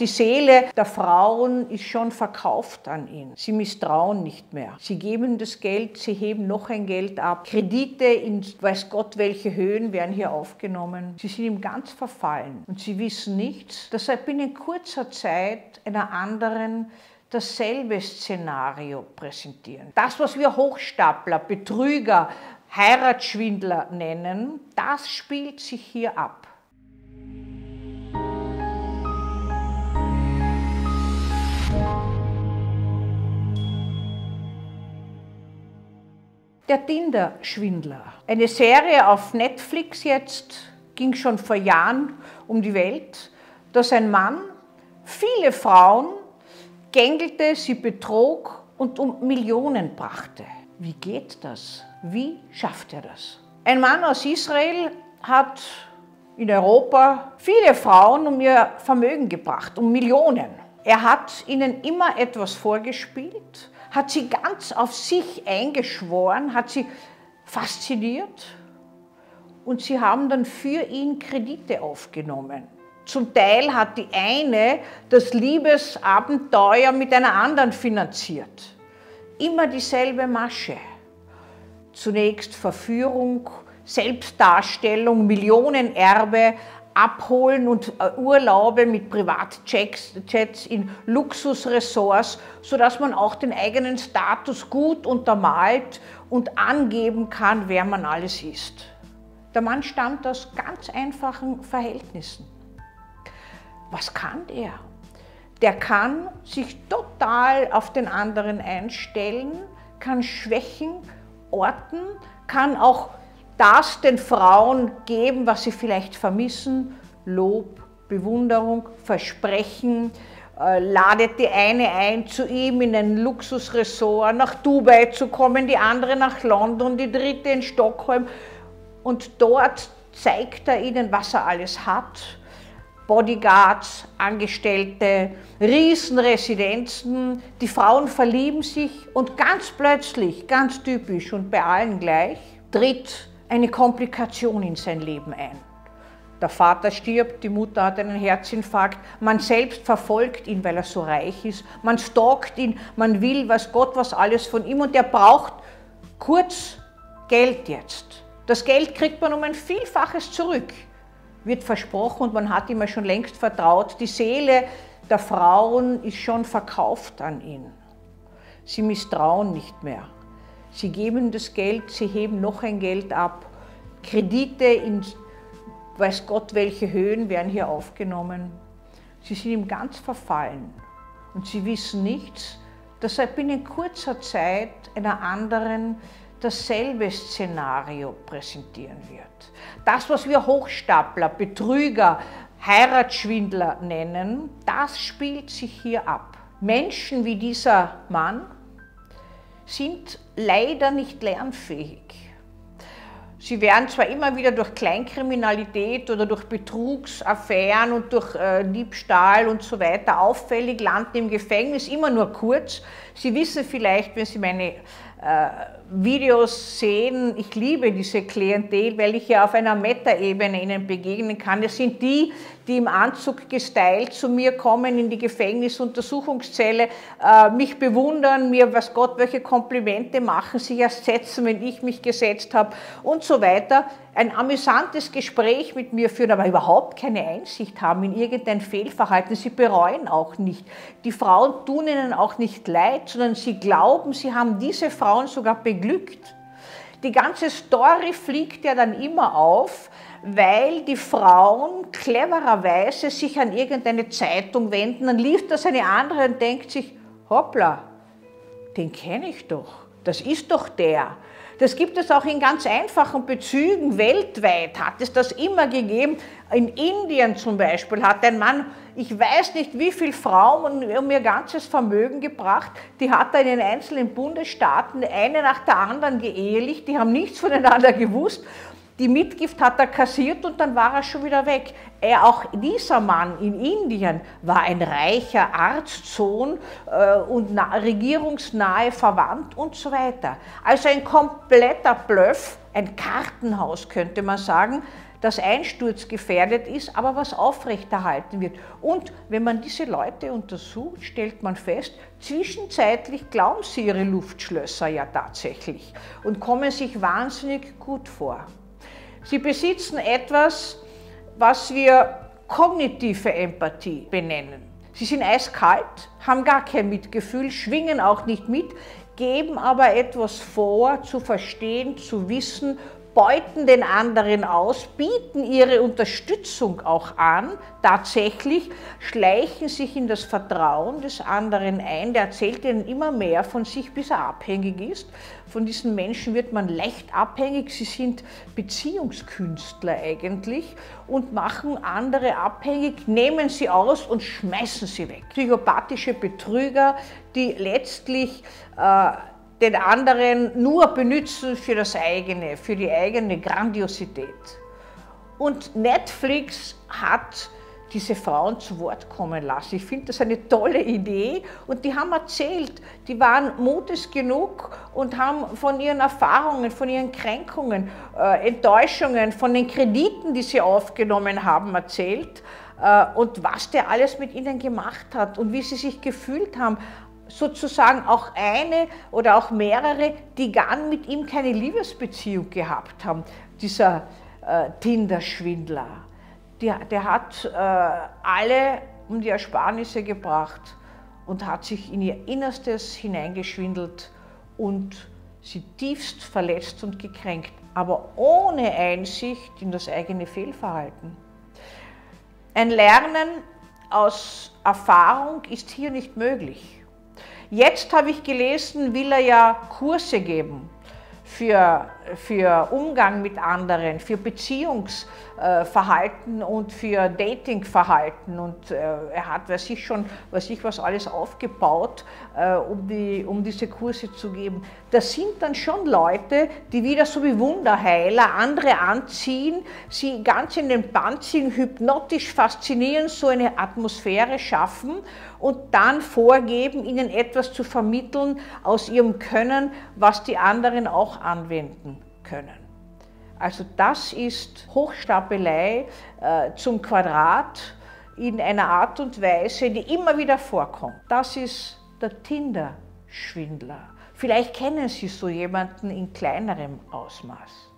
Die Seele der Frauen ist schon verkauft an ihn. Sie misstrauen nicht mehr. Sie geben das Geld, sie heben noch ein Geld ab. Kredite in weiß Gott welche Höhen werden hier aufgenommen. Sie sind ihm ganz verfallen und sie wissen nichts, dass er binnen kurzer Zeit einer anderen dasselbe Szenario präsentieren. Das, was wir Hochstapler, Betrüger, Heiratsschwindler nennen, das spielt sich hier ab. Der Tinder-Schwindler. Eine Serie auf Netflix jetzt, ging schon vor Jahren um die Welt, dass ein Mann viele Frauen gängelte, sie betrog und um Millionen brachte. Wie geht das? Wie schafft er das? Ein Mann aus Israel hat in Europa viele Frauen um ihr Vermögen gebracht, um Millionen. Er hat ihnen immer etwas vorgespielt, hat sie ganz auf sich eingeschworen, hat sie fasziniert und sie haben dann für ihn Kredite aufgenommen. Zum Teil hat die eine das Liebesabenteuer mit einer anderen finanziert. Immer dieselbe Masche. Zunächst Verführung, Selbstdarstellung, Millionenerbe, abholen und äh, Urlaube mit Privatjets in Luxusressorts, sodass man auch den eigenen Status gut untermalt und angeben kann, wer man alles ist. Der Mann stammt aus ganz einfachen Verhältnissen. Was kann der? Der kann sich total auf den anderen einstellen, kann Schwächen orten, kann auch das den Frauen geben, was sie vielleicht vermissen, Lob, Bewunderung, Versprechen, äh, ladet die eine ein, zu ihm in ein Luxusressort nach Dubai zu kommen, die andere nach London, die dritte in Stockholm. Und dort zeigt er ihnen, was er alles hat. Bodyguards, Angestellte, Riesenresidenzen. Die Frauen verlieben sich und ganz plötzlich, ganz typisch und bei allen gleich, tritt eine Komplikation in sein Leben ein. Der Vater stirbt, die Mutter hat einen Herzinfarkt, man selbst verfolgt ihn, weil er so reich ist, man stalkt ihn, man will, was Gott, was alles von ihm und er braucht kurz Geld jetzt. Das Geld kriegt man um ein Vielfaches zurück, wird versprochen und man hat ihm ja schon längst vertraut. Die Seele der Frauen ist schon verkauft an ihn. Sie misstrauen nicht mehr. Sie geben das Geld, sie heben noch ein Geld ab. Kredite in weiß Gott welche Höhen werden hier aufgenommen. Sie sind ihm ganz verfallen und sie wissen nichts, dass er binnen kurzer Zeit einer anderen dasselbe Szenario präsentieren wird. Das, was wir Hochstapler, Betrüger, Heiratsschwindler nennen, das spielt sich hier ab. Menschen wie dieser Mann sind leider nicht lernfähig. Sie werden zwar immer wieder durch Kleinkriminalität oder durch Betrugsaffären und durch äh, Diebstahl und so weiter auffällig, landen im Gefängnis, immer nur kurz. Sie wissen vielleicht, wenn Sie meine äh, Videos sehen, ich liebe diese Klientel, weil ich ja auf einer Meta-Ebene ihnen begegnen kann. Es sind die, die im Anzug gestylt zu mir kommen in die Gefängnisuntersuchungszelle, äh, mich bewundern, mir was Gott welche Komplimente machen, sich erst setzen, wenn ich mich gesetzt habe und so weiter. Ein amüsantes Gespräch mit mir führen, aber überhaupt keine Einsicht haben in irgendein Fehlverhalten. Sie bereuen auch nicht. Die Frauen tun ihnen auch nicht leid, sondern sie glauben, sie haben diese Frauen sogar beglückt. Die ganze Story fliegt ja dann immer auf, weil die Frauen clevererweise sich an irgendeine Zeitung wenden, dann liest das eine andere und denkt sich, hoppla, den kenne ich doch, das ist doch der. Das gibt es auch in ganz einfachen Bezügen weltweit, hat es das immer gegeben. In Indien zum Beispiel hat ein Mann, ich weiß nicht wie viele Frauen um ihr ganzes Vermögen gebracht, die hat er in den einzelnen Bundesstaaten eine nach der anderen geehelicht, die haben nichts voneinander gewusst die Mitgift hat er kassiert und dann war er schon wieder weg. Er, auch dieser Mann in Indien war ein reicher Arztsohn äh, und regierungsnahe verwandt und so weiter. Also ein kompletter Bluff, ein Kartenhaus könnte man sagen, das einsturzgefährdet ist, aber was aufrechterhalten wird. Und wenn man diese Leute untersucht, stellt man fest, zwischenzeitlich glauben sie ihre Luftschlösser ja tatsächlich und kommen sich wahnsinnig gut vor. Sie besitzen etwas, was wir kognitive Empathie benennen. Sie sind eiskalt, haben gar kein Mitgefühl, schwingen auch nicht mit, geben aber etwas vor, zu verstehen, zu wissen beuten den anderen aus, bieten ihre Unterstützung auch an, tatsächlich schleichen sich in das Vertrauen des anderen ein, der erzählt ihnen immer mehr von sich, bis er abhängig ist. Von diesen Menschen wird man leicht abhängig, sie sind Beziehungskünstler eigentlich und machen andere abhängig, nehmen sie aus und schmeißen sie weg. Psychopathische Betrüger, die letztlich äh, den anderen nur benutzen für das eigene, für die eigene Grandiosität. Und Netflix hat diese Frauen zu Wort kommen lassen. Ich finde das eine tolle Idee und die haben erzählt, die waren mutig genug und haben von ihren Erfahrungen, von ihren Kränkungen, äh, Enttäuschungen, von den Krediten, die sie aufgenommen haben, erzählt äh, und was der alles mit ihnen gemacht hat und wie sie sich gefühlt haben sozusagen auch eine oder auch mehrere, die gar mit ihm keine Liebesbeziehung gehabt haben. Dieser äh, Tinder-Schwindler, der, der hat äh, alle um die Ersparnisse gebracht und hat sich in ihr Innerstes hineingeschwindelt und sie tiefst verletzt und gekränkt, aber ohne Einsicht in das eigene Fehlverhalten. Ein Lernen aus Erfahrung ist hier nicht möglich. Jetzt habe ich gelesen, will er ja Kurse geben für, für Umgang mit anderen, für Beziehungsverhalten und für Datingverhalten. Und äh, er hat, weiß ich schon, weiß ich was alles aufgebaut, äh, um, die, um diese Kurse zu geben. Das sind dann schon Leute, die wieder so wie Wunderheiler andere anziehen, sie ganz in den Bann ziehen, hypnotisch faszinieren, so eine Atmosphäre schaffen und dann vorgeben, ihnen etwas zu vermitteln aus ihrem Können, was die anderen auch anwenden können. Also das ist Hochstapelei äh, zum Quadrat in einer Art und Weise, die immer wieder vorkommt. Das ist der Tinder-Schwindler. Vielleicht kennen Sie so jemanden in kleinerem Ausmaß.